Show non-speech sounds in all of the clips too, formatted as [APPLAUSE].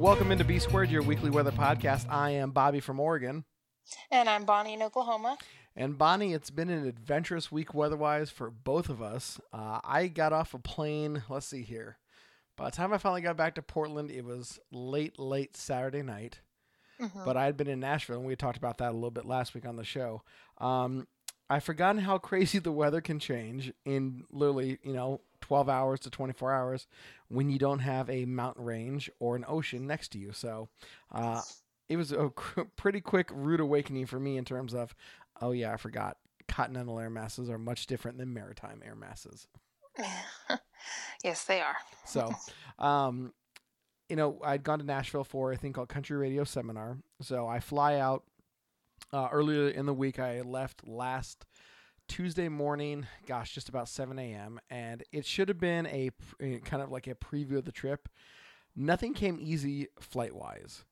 Welcome into B Squared, your weekly weather podcast. I am Bobby from Oregon. And I'm Bonnie in Oklahoma. And Bonnie, it's been an adventurous week weather-wise for both of us. Uh, I got off a plane. Let's see here. By the time I finally got back to Portland, it was late, late Saturday night. But I had been in Nashville, and we talked about that a little bit last week on the show. Um, I've forgotten how [LAUGHS] crazy the weather can change in literally, you know, 12 hours to 24 hours when you don't have a mountain range or an ocean next to you. So, uh, it was a cr- [LAUGHS] pretty quick rude awakening for me in terms of, oh yeah, I forgot. Continental air masses are much different than maritime air masses. [LAUGHS] yes, they are. So, [LAUGHS] um, you know, I'd gone to Nashville for a thing called Country Radio Seminar. So I fly out uh, earlier in the week. I left last Tuesday morning, gosh, just about 7 a.m. And it should have been a kind of like a preview of the trip. Nothing came easy flight wise.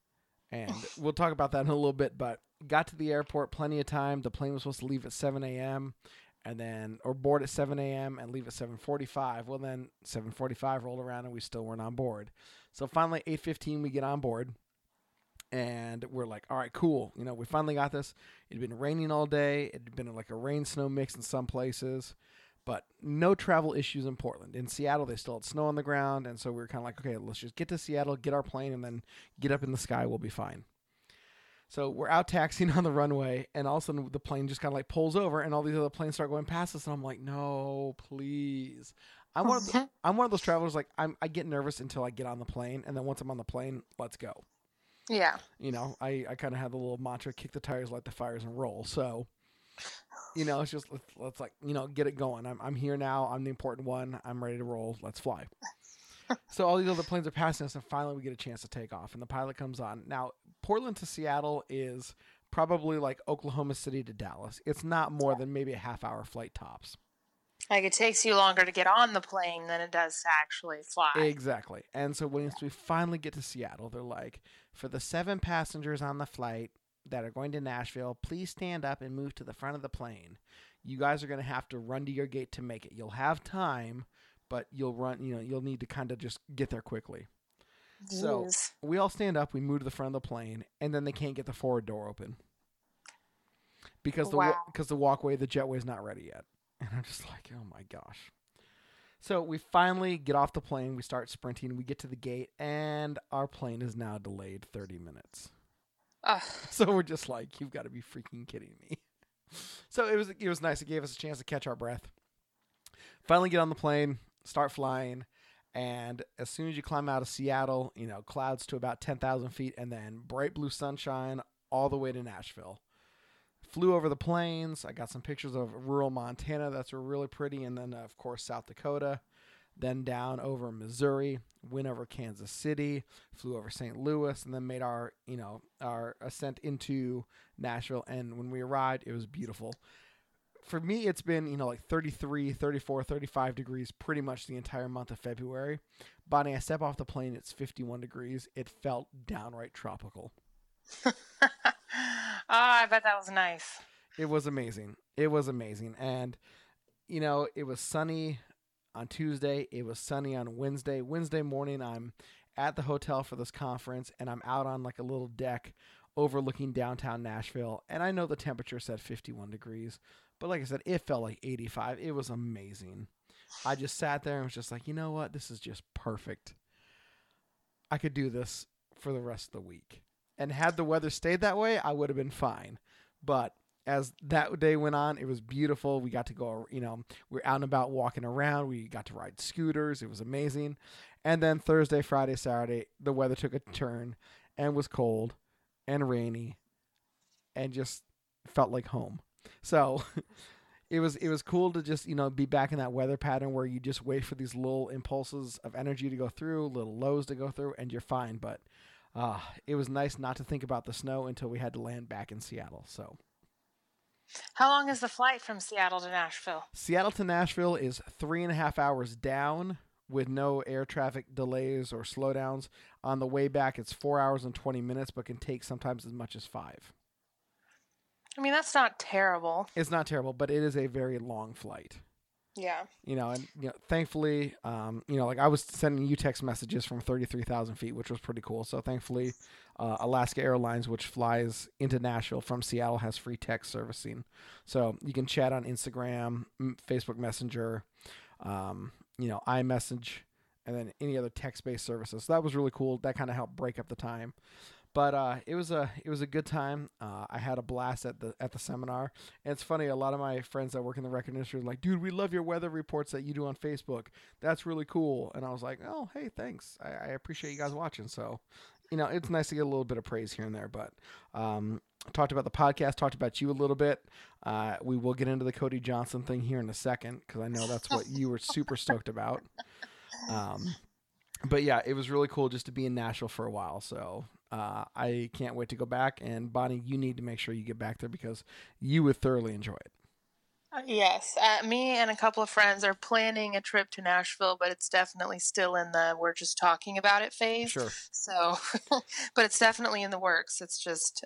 And we'll talk about that in a little bit, but got to the airport plenty of time. The plane was supposed to leave at 7 a.m. and then or board at 7 a.m. and leave at 7:45. Well, then 7:45 rolled around and we still weren't on board. So finally, 8:15 we get on board, and we're like, all right, cool. You know, we finally got this. It had been raining all day. It had been like a rain snow mix in some places, but no travel issues in Portland. In Seattle, they still had snow on the ground, and so we were kind of like, okay, let's just get to Seattle, get our plane, and then get up in the sky. We'll be fine. So we're out taxiing [LAUGHS] on the runway, and all of a sudden the plane just kind of like pulls over, and all these other planes start going past us, and I'm like, no, please. I'm one of oh, the, I'm one of those travelers like I'm I get nervous until I get on the plane, and then once I'm on the plane, let's go. Yeah. You know, I I kind of have the little mantra: kick the tires, light the fires, and roll. So. You know, it's just let's, let's like you know get it going. I'm I'm here now. I'm the important one. I'm ready to roll. Let's fly. [LAUGHS] so all these other planes are passing us, and finally we get a chance to take off. And the pilot comes on. Now, Portland to Seattle is probably like Oklahoma City to Dallas. It's not more than maybe a half hour flight tops. Like it takes you longer to get on the plane than it does to actually fly. Exactly. And so once we finally get to Seattle, they're like, for the seven passengers on the flight that are going to Nashville, please stand up and move to the front of the plane. You guys are going to have to run to your gate to make it. You'll have time, but you'll run, you know, you'll need to kind of just get there quickly. So we all stand up, we move to the front of the plane, and then they can't get the forward door open because the Wow. because the walkway, the jetway is not ready yet. And I'm just like, oh my gosh. So we finally get off the plane, we start sprinting, we get to the gate, and our plane is now delayed 30 minutes. Ugh. [LAUGHS] So we're just like, you've got to be freaking kidding me. [LAUGHS] So it was it was nice. It gave us a chance to catch our breath. Finally get on the plane, start flying, and as soon as you climb out of Seattle, you know, clouds to about 10,000 feet and then bright blue sunshine all the way to Nashville. Flew over the plains. I got some pictures of rural Montana that's really pretty and then uh, of course South Dakota. Then down over Missouri, went over Kansas City, flew over St. Louis, and then made our, you know, our ascent into Nashville. And when we arrived, it was beautiful. For me, it's been, you know, like 33, 34, 35 degrees pretty much the entire month of February. Bonnie, I step off the plane, it's 51 degrees. It felt downright tropical. [LAUGHS] oh, I bet that was nice. It was amazing. It was amazing. And, you know, it was sunny on Tuesday. It was sunny on Wednesday. Wednesday morning, I'm at the hotel for this conference and I'm out on like a little deck overlooking downtown Nashville. And I know the temperature said 51 degrees, but like I said, it felt like 85. It was amazing. I just sat there and was just like, you know what? This is just perfect. I could do this for the rest of the week. And had the weather stayed that way, I would have been fine. But as that day went on, it was beautiful. We got to go, you know, we are out and about walking around. We got to ride scooters. It was amazing. And then Thursday, Friday, Saturday, the weather took a turn and was cold and rainy and just felt like home. So [LAUGHS] it was it was cool to just, you know, be back in that weather pattern where you just wait for these little impulses of energy to go through, little lows to go through and you're fine, but uh, it was nice not to think about the snow until we had to land back in Seattle. So How long is the flight from Seattle to Nashville? Seattle to Nashville is three and a half hours down with no air traffic delays or slowdowns. On the way back, it's four hours and 20 minutes, but can take sometimes as much as five. I mean, that's not terrible. It's not terrible, but it is a very long flight. Yeah. You know, and you know, thankfully, um, you know, like I was sending you text messages from thirty-three thousand feet, which was pretty cool. So thankfully, uh, Alaska Airlines, which flies into Nashville from Seattle, has free text servicing, so you can chat on Instagram, Facebook Messenger, um, you know, iMessage, and then any other text-based services. So that was really cool. That kind of helped break up the time. But uh, it was a it was a good time. Uh, I had a blast at the at the seminar. And it's funny, a lot of my friends that work in the record industry are like, "Dude, we love your weather reports that you do on Facebook. That's really cool." And I was like, "Oh, hey, thanks. I, I appreciate you guys watching." So, you know, it's nice to get a little bit of praise here and there. But um, talked about the podcast, talked about you a little bit. Uh, we will get into the Cody Johnson thing here in a second because I know that's what you were super stoked about. Um, but yeah, it was really cool just to be in Nashville for a while. So uh, I can't wait to go back. And Bonnie, you need to make sure you get back there because you would thoroughly enjoy it. Uh, Yes, uh, me and a couple of friends are planning a trip to Nashville, but it's definitely still in the we're just talking about it phase. Sure. So, [LAUGHS] but it's definitely in the works. It's just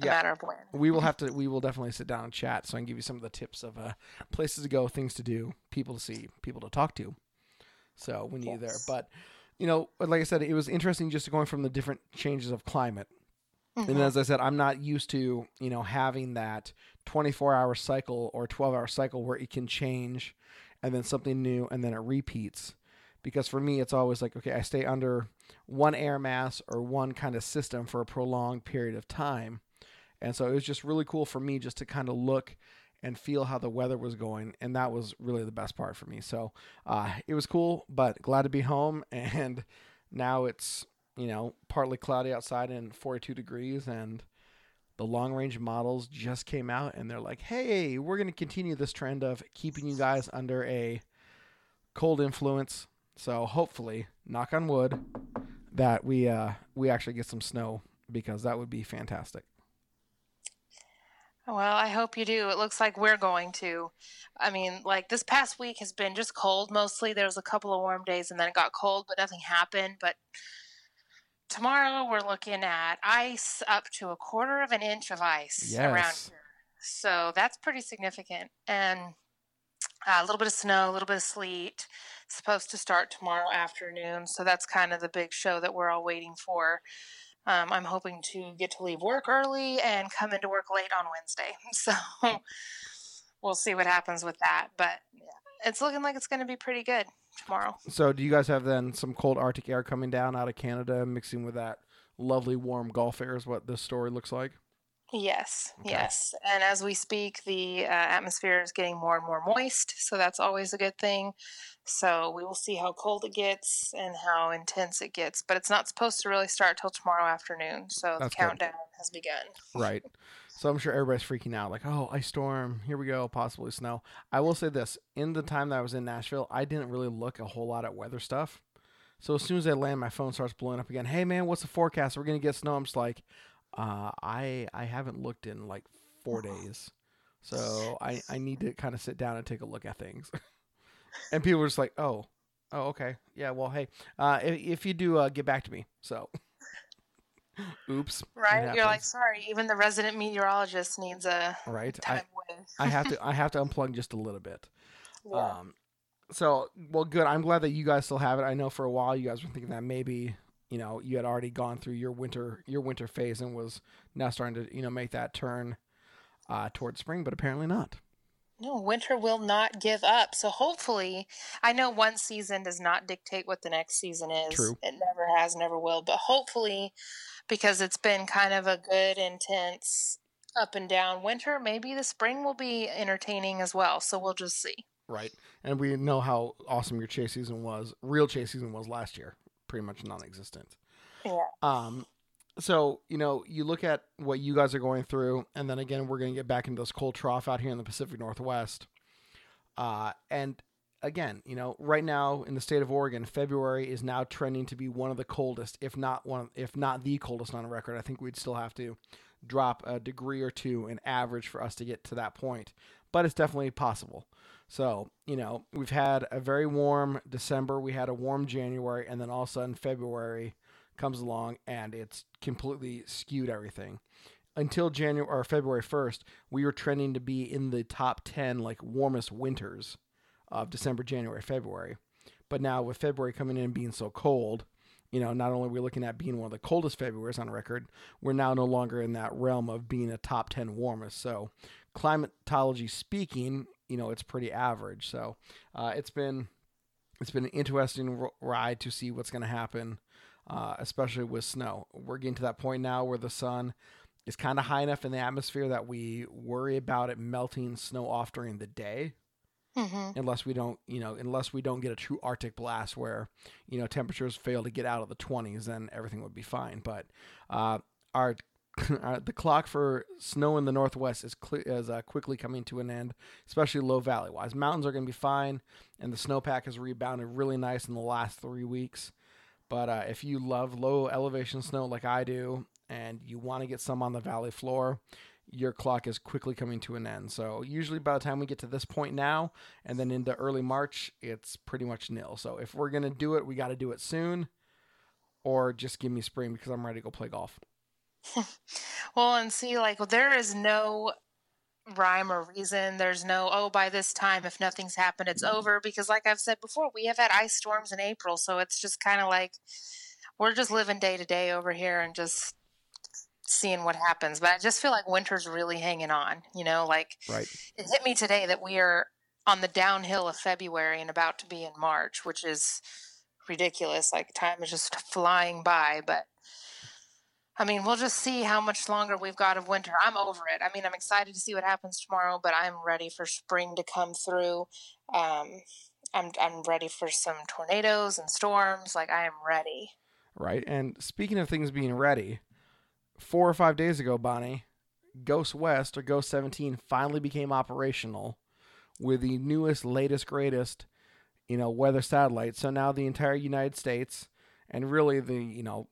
a Yeah. matter of when. We will have to. We will definitely sit down and chat, so I can give you some of the tips of uh, places to go, things to do, people to see, people to talk to. So when you're there, but you know, like I said, it was interesting just going from the different changes of climate. And Mhm. as I said, I'm not used to you know having that 24 hour cycle or 12 hour cycle where it can change, and then something new, and then it repeats. Because for me, it's always like, okay, I stay under one air mass or one kind of system for a prolonged period of time, and so it was just really cool for me just to kind of look and feel how the weather was going, and that was really the best part for me. So uh, it was cool, but glad to be home, [LAUGHS] and now it's you know partly cloudy outside and 42 degrees, and the long range models just came out, and they're like, hey, we're going to continue this trend of keeping you guys under a cold influence. So hopefully, knock on wood, that we uh, we actually get some snow because that would be fantastic. Well, I hope you do. It looks like we're going to. I mean, like this past week has been just cold mostly. There was a couple of warm days and then it got cold, but nothing happened. But tomorrow we're looking at ice up to a quarter of an inch of ice around here. So that's pretty significant. And uh, a little bit of snow, a little bit of sleet. Supposed to start tomorrow afternoon. So that's kind of the big show that we're all waiting for. Um, I'm hoping to get to leave work early and come into work late on Wednesday. [LAUGHS] So we'll see what happens with that. But it's looking like it's going to be pretty good tomorrow. So, do you guys have then some cold Arctic air coming down out of Canada, mixing with that lovely warm Gulf air? Is what this story looks like. Yes, Okay. yes. And as we speak, the uh, atmosphere is getting more and more moist. So that's always a good thing. So we will see how cold it gets and how intense it gets. But it's not supposed to really start till tomorrow afternoon. So That's the good. countdown has begun. Right. So I'm sure everybody's freaking out, like, oh, ice storm, here we go, possibly snow. I will say this: in the time that I was in Nashville, I didn't really look a whole lot at weather stuff. So as soon as I land, my phone starts blowing up again. Hey man, what's the forecast? We're gonna get snow. I'm just like, uh, I I haven't looked in like four days, so I I need to kind of sit down and take a look at things. [LAUGHS] and people were just like, oh, oh, okay, yeah, well, hey, uh, if, if you do, uh, get back to me. So, [LAUGHS] oops, Right? You're like, sorry, even the resident meteorologist needs a right. I, with. I have to [LAUGHS] I have to unplug just a little bit. Yeah. Um, so well, good. I'm glad that you guys still have it. I know for a while you guys were thinking that maybe you know you had already gone through your winter your winter phase and was now starting to you know make that turn uh, towards spring, but apparently not. No, winter will not give up. So hopefully, I know one season does not dictate what the next season is. True. It never has, never will. But hopefully, because it's been kind of a good, intense up and down winter, maybe the spring will be entertaining as well. So we'll just see. Right. And we know how awesome your chase season was. Real chase season was last year, pretty much non-existent. Yeah. Um, so you know, you look at what you guys are going through, and then again, we're going to get back into this cold trough out here in the Pacific Northwest. Uh, and again, you know, right now in the state of Oregon, February is now trending to be one of the coldest, if not one, if not the coldest on record. I think we'd still have to drop a degree or two in average for us to get to that point, but it's definitely possible. So, you know, we've had a very warm December, we had a warm January, and then all of a sudden February comes along and it's completely skewed everything. Until January or February 1st, we were trending to be in the top 10 like warmest winters of December, January, February. But now with February coming in and being so cold, you know, not only are we looking at being one of the coldest Februarys on record, we're now no longer in that realm of being a top 10 warmest. So, climatology speaking, you know, it's pretty average. So, uh, it's been it's been an interesting r- ride to see what's going to happen, uh, especially with snow. We're getting to that point now where the sun is kind of high enough in the atmosphere that we worry about it melting snow off during the day Mm-hmm. unless we don't, you know, unless we don't get a true Arctic blast where, you know, temperatures fail to get out of the 20s, then everything would be fine. But uh, our, our [LAUGHS] the clock for snow in the northwest is cle is uh, quickly coming to an end, especially low valley wise. Mountains are going to be fine, and the snowpack has rebounded really nice in the last three weeks. But uh, if you love low elevation snow like I do, and you want to get some on the valley floor, your clock is quickly coming to an end. So usually by the time we get to this point now and then into early March, it's pretty much nil. So if we're gonna do it, we got to do it soon, or just give me spring because I'm ready to go play golf. Well, and see, like, there is no rhyme or reason. There's no, oh, by this time, if nothing's happened, it's over. Because, like I've said before, we have had ice storms in April. So it's just kind of like we're just living day to day over here and just seeing what happens. But I just feel like winter's really hanging on. You know, like Right. it hit me today that we are on the downhill of February and about to be in March, which is ridiculous. Like time is just flying by. But I mean, we'll just see how much longer we've got of winter. I'm over it. I mean, I'm excited to see what happens tomorrow, but I'm ready for spring to come through. Um, I'm I'm ready for some tornadoes and storms. Like I am ready. Right. And speaking of things being ready, four or five days ago, Bonnie, GOES West or GOES 17 finally became operational with the newest, latest, greatest, you know, weather satellite. So now the entire United States and really the, you know,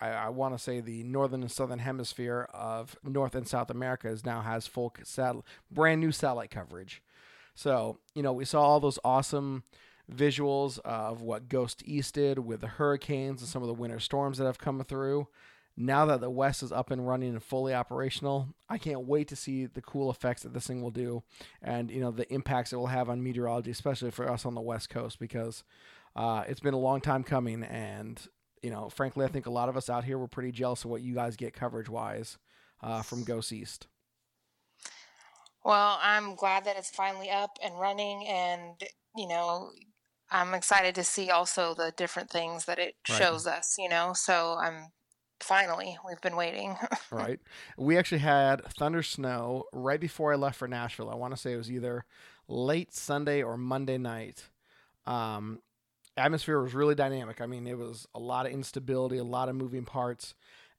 I, I want to say the northern and southern hemisphere of North and South America is now has full satellite, brand new satellite coverage. So, you know, we saw all those awesome visuals of what GOES East did with the hurricanes and some of the winter storms that have come through. Now that the West is up and running and fully operational, I can't wait to see the cool effects that this thing will do and, you know, the impacts it will have on meteorology, especially for us on the West Coast, because uh, it's been a long time coming. And, you know, frankly, I think a lot of us out here were pretty jealous of what you guys get coverage wise uh, from GOES East. Well, I'm glad that it's finally up and running, and you know, I'm excited to see also the different things that it Right. shows us. You know, so I'm finally we've been waiting. [LAUGHS] right? We actually had thunder snow right before I left for Nashville. I want to say it was either late Sunday or Monday night. Um, atmosphere was really dynamic. I mean, it was a lot of instability, a lot of moving parts,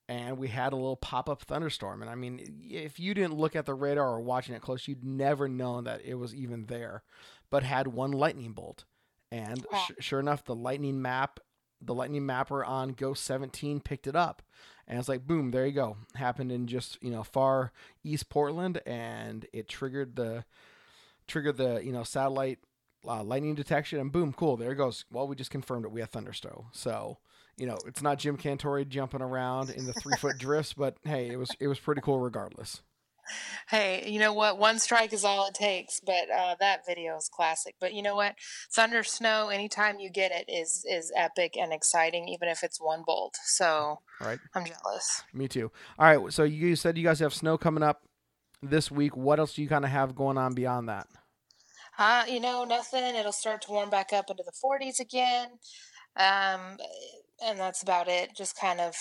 and we had a little pop up thunderstorm. And I mean, if you didn't look at the radar or watching it close, you'd never known that it was even there. But had one lightning bolt, and sh- sure enough, the lightning map, the lightning mapper on GOES 17 picked it up and it's like boom there you go happened in just you know far east portland and it triggered the triggered the you know satellite uh, lightning detection and boom cool there it goes well we just confirmed it we have thunderstorm so you know it's not jim cantore jumping around in the three foot [LAUGHS] drifts but hey it was it was pretty cool regardless hey, you know what? One strike is all it takes. But uh, that video is classic. But you know what? Thunder snow, anytime you get it, is is epic and exciting, even if it's one bolt. So right I'm jealous. me too all right so you said you guys have snow coming up this week what else do you kind of have going on beyond that Uh, you know, nothing. It'll start to warm back up into the 40s again. Um, and that's about it. Just kind of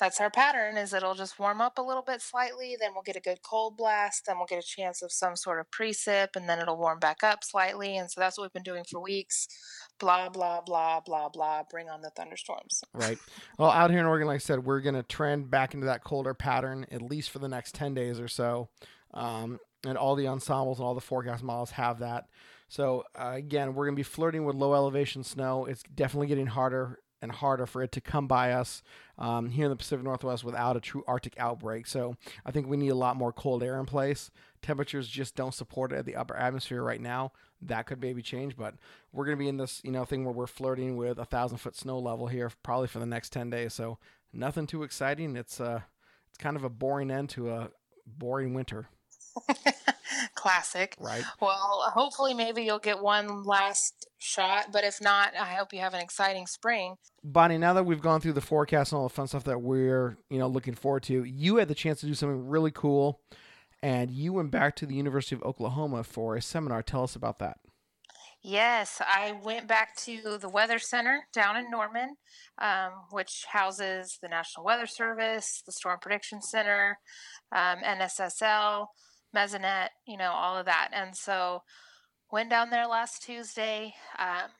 that's our pattern is it'll just warm up a little bit slightly, then we'll get a good cold blast, then we'll get a chance of some sort of precip, and then it'll warm back up slightly. And so that's what we've been doing for weeks. Blah blah blah blah blah. Bring on the thunderstorms. Right. Well, out here in Oregon, like I said, we're going to trend back into that colder pattern at least for the next 10 days or so. Um, and all the ensembles and all the forecast models have that. So uh, again, we're going to be flirting with low elevation snow. It's definitely getting harder and harder for it to come by us um, here in the Pacific Northwest without a true Arctic outbreak. So I think we need a lot more cold air in place. Temperatures just don't support it at the upper atmosphere right now. That could maybe change, but we're going to be in this you know thing where we're flirting with a thousand foot snow level here probably for the next ten days. So nothing too exciting. It's uh it's kind of a boring end to a boring winter. [LAUGHS] Classic. Right. Well, hopefully, maybe you'll get one last shot, but if not, I hope you have an exciting spring. Bonnie, now that we've gone through the forecast and all the fun stuff that we're, you know, looking forward to, you had the chance to do something really cool and you went back to the University of Oklahoma for a seminar. Tell us about that. Yes, I went back to the Weather Center down in Norman, um, which houses the National Weather Service, the Storm Prediction Center, um, NSSL, Mesonet, you know, all of that. And so went down there last Tuesday. Um,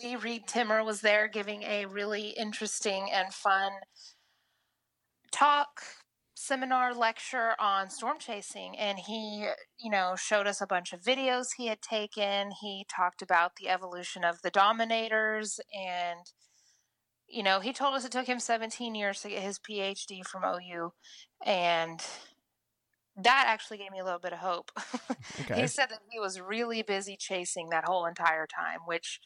V. Reed Timmer was there giving a really interesting and fun talk, seminar, lecture on storm chasing. And he, you know, showed us a bunch of videos he had taken. He talked about the evolution of the dominators and you know, he told us it took him 17 years to get his PhD from OU. And that actually gave me a little bit of hope. [LAUGHS] Okay. he said that he was really busy chasing that whole entire time, which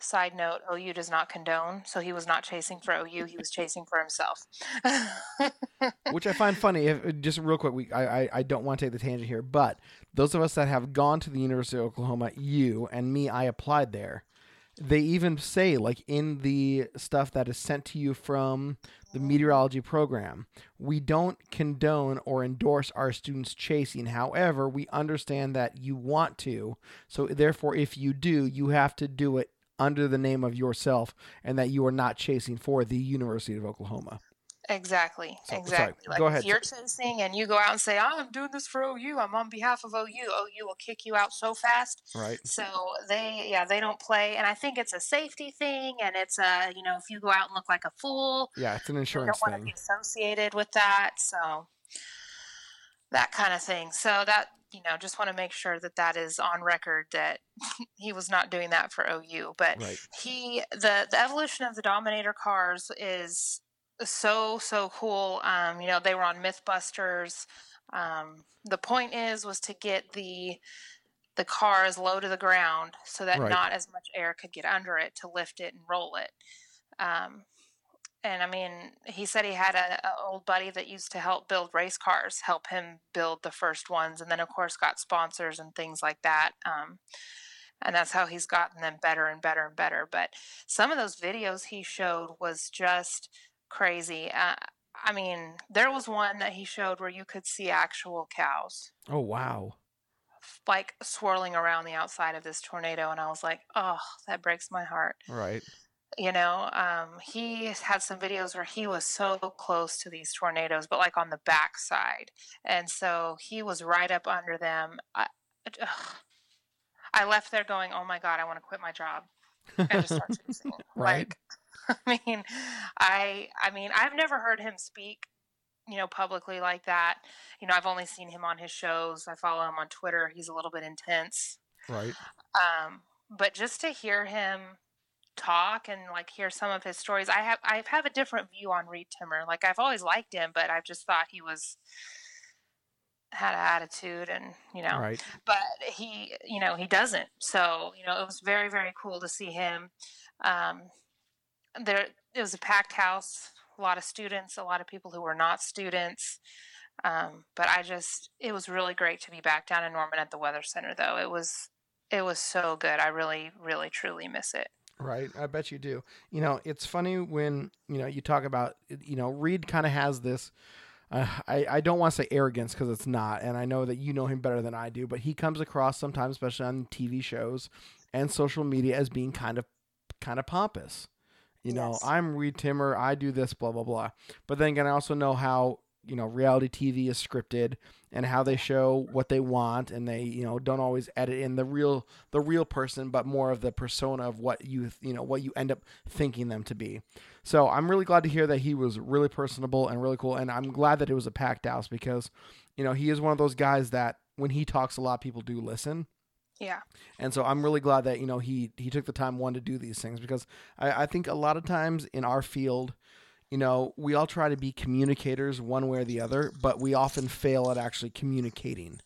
side note, OU does not condone. So he was not chasing for OU, he was chasing for himself. [LAUGHS] Which I find funny. If, uh, just real quick, we, I, I, I don't want to take the tangent here, but those of us that have gone to the University of Oklahoma, you and me, I applied there. They even say, like in the stuff that is sent to you from the meteorology program, we don't condone or endorse our students chasing. However, we understand that you want to. So, therefore, if you do, you have to do it under the name of yourself and that you are not chasing for the University of Oklahoma. Exactly. So- sorry, exactly. Like go if ahead. you're chasing and you go out and say, oh, I'm doing this for OU, I'm on behalf of OU, OU will kick you out so fast. Right. So they, yeah, they don't play. And I think it's a safety thing. And it's a, you know, if you go out and look like a fool, Yeah, it's an you insurance don't want to be associated with that. So that kind of thing. So that, you know, just want to make sure that that is on record that [LAUGHS] he was not doing that for OU. But Right. he, the, the evolution of the Dominator cars is so, so cool. Um, you know, they were on Mythbusters. Um, the point is, was to get the, the cars low to the ground so that Right. not as much air could get under it to lift it and roll it. Um, and I mean, he said he had a, a old buddy that used to help build race cars, help him build the first ones, and then of course got sponsors and things like that. Um, and that's how he's gotten them better and better and better. But some of those videos he showed was just crazy. Uh, I mean, there was one that he showed where you could see actual cows Oh wow. like swirling around the outside of this tornado, and I was like, oh, that breaks my heart Right. you know um, he had some videos where he was so close to these tornadoes but like on the back side and so he was right up under them I. I left there going oh my god i want to quit my job and just start [LAUGHS] chasing Right. like [LAUGHS] i mean i i mean i've never heard him speak you know publicly like that you know i've only seen him on his shows i follow him on twitter he's a little bit intense Right. um, but just to hear him talk and like hear some of his stories, I have I have a different view on Reed Timmer. Like I've always liked him, but I've just thought he was had an attitude and you know Right. but he you know he doesn't so you know it was very very cool to see him um there it was a packed house a lot of students a lot of people who were not students um but i just it was really great to be back down in norman at the weather center though it was it was so good i really really truly miss it Right. I bet you do. You know, it's funny when, you know, you talk about, you know, Reed kind of has this, uh, I, I don't want to say arrogance because it's not. And I know that you know him better than I do, but he comes across sometimes, especially on TV shows and social media, as being kind of, kind of pompous. You know, I'm Reed Timmer. I do this, blah, blah, blah. But then again, I also know how, you know, reality TV is scripted and how they show what they want and they, you know, don't always edit in the real the real person, but more of the persona of what you, you know, what you end up thinking them to be. So I'm really glad to hear that he was really personable and really cool. And I'm glad that it was a packed house because, you know, he is one of those guys that when he talks, a lot people do listen. Yeah. And so I'm really glad that you know he he took the time one to do these things because I, I think a lot of times in our field, you know, we all try to be communicators one way or the other, but we often fail at actually communicating.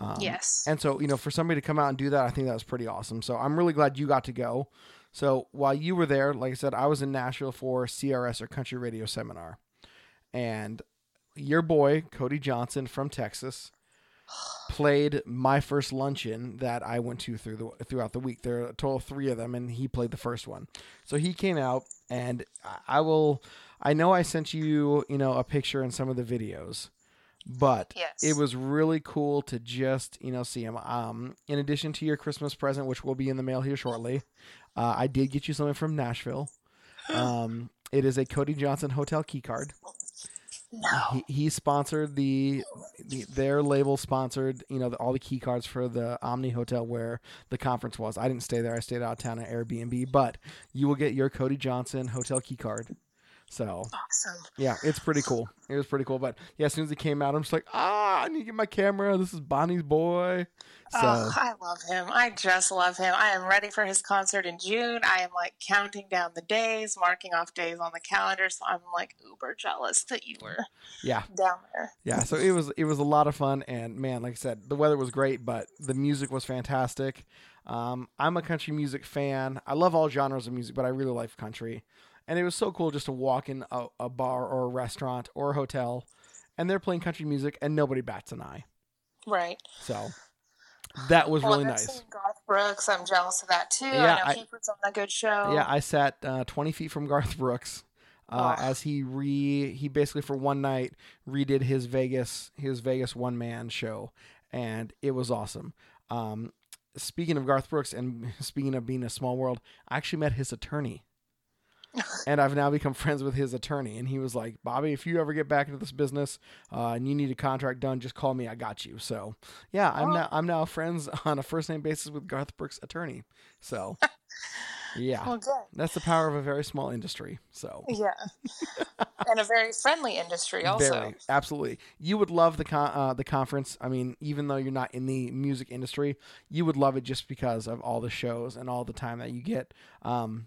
Um, yes. And so you know, for somebody to come out and do that, I think that was pretty awesome. So I'm really glad you got to go. So while you were there, like I said, I was in Nashville for CRS or Country Radio Seminar, and your boy Cody Johnson from Texas played my first luncheon that I went to through the throughout the week. There are a total of three of them, and he played the first one. So he came out, and I- will. I know I sent you, you know, a picture in some of the videos, but Yes. it was really cool to just, you know, see him. Um, in addition to your Christmas present, which will be in the mail here shortly, uh, I did get you something from Nashville. [GASPS] Um, it is a Cody Johnson hotel key card he, he sponsored the, the their label sponsored you know the, all the key cards for the Omni Hotel where the conference was. I didn't stay there. I stayed out of town at Airbnb, but you will get your Cody Johnson hotel key card. So Awesome. yeah, it's pretty cool. It was pretty cool. But yeah, as soon as he came out, I'm just like, ah, I need to get my camera. This is Bonnie's boy. So oh, I love him. I just love him. I am ready for his concert in June. I am like counting down the days, marking off days on the calendar. So I'm like uber jealous that you were yeah, down there. yeah. So it was it was a lot of fun, and man, like I said, the weather was great, but the music was fantastic. Um, I'm a country music fan. I love all genres of music, but I really like country. And it was so cool just to walk in a, a bar or a restaurant or a hotel, and they're playing country music, and nobody bats an eye. Right. So that was Well, really nice. Garth Brooks, I'm jealous of that too. Yeah, I know I- he puts on a good show. Yeah, I sat uh, 20 feet from Garth Brooks uh, Oh. as he re he basically for one night redid his Vegas his Vegas one man show, and it was awesome. Um, speaking of Garth Brooks and [LAUGHS] speaking of being a small world, I actually met his attorney. And I've now become [LAUGHS] friends with his attorney. And he was like, Bobby, if you ever get back into this business uh, and you need a contract done, just call me. I got you. So, yeah, I'm Oh. now I'm now friends [LAUGHS] on a first name basis with Garth Brooks' attorney. So, yeah. Well, good. That's the power of a very small industry. So Yeah. and a very friendly industry [LAUGHS] also. very absolutely, you would love the con- uh, the conference. I mean, even though you're not in the music industry, you would love it just because of all the shows and all the time that you get. Um,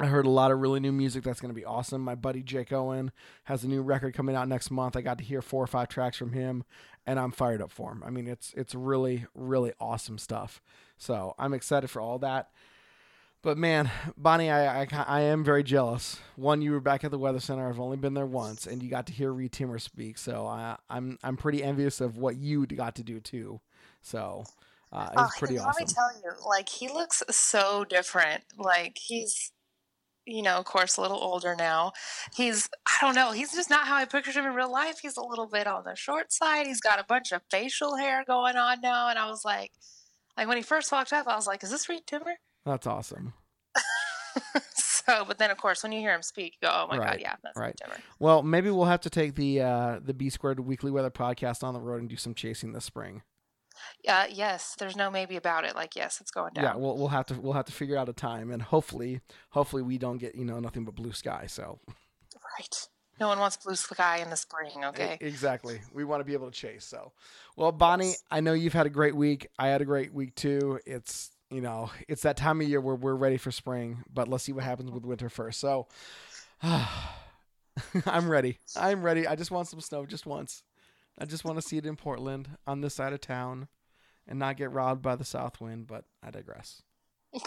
I heard a lot of really new music that's going to be awesome. My buddy Jake Owen has a new record coming out next month. I got to hear four or five tracks from him, and I'm fired up for him. I mean, it's it's really really awesome stuff. So I'm excited for all that. But man, Bonnie, I, I I am very jealous. One, you were back at the Weather Center. I've only been there once, and you got to hear Reed Timmer speak. So I, I'm I'm pretty envious of what you got to do too. So uh, Oh, it's pretty and awesome. Let me tell you, like he looks so different. Like he's, you know, of course, a little older now. He's, I don't know, he's just not how I pictured him in real life. He's a little bit on the short side. He's got a bunch of facial hair going on now, and I was like, like when he first walked up, I was like, is this Reed Timmer? That's awesome. [LAUGHS] so, but then of course, when you hear him speak, you go, oh my Right, god, yeah, that's right. Reed Timmer. Well, maybe we'll have to take the uh, the B Squared Weekly Weather podcast on the road and do some chasing this spring. Uh, yes, there's no maybe about it. Like, yes, it's going down. Yeah, we'll we'll have to we'll have to figure out a time, and hopefully hopefully we don't get you know nothing but blue sky. So Right. No one wants blue sky in the spring. Okay. exactly, we want to be able to chase. So, well, Bonnie, Yes. I know you've had a great week. I had a great week too. It's you know it's that time of year where we're ready for spring, but let's see what happens with winter first. So. [SIGHS] I'm ready. I'm ready. I just want some snow just once. I just want to see it in Portland on this side of town and not get robbed by the south wind, but I digress. [LAUGHS]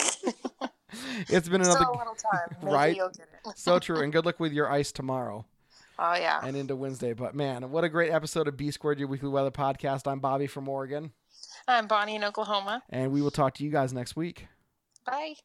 It's been another Still a little time. Right. you'll get it. so true and good luck with your ice tomorrow Oh yeah. and into Wednesday. But man, what a great episode of B Squared, your weekly weather podcast. I'm Bobby from Oregon, I'm Bonnie in Oklahoma. and we will talk to you guys next week. Bye.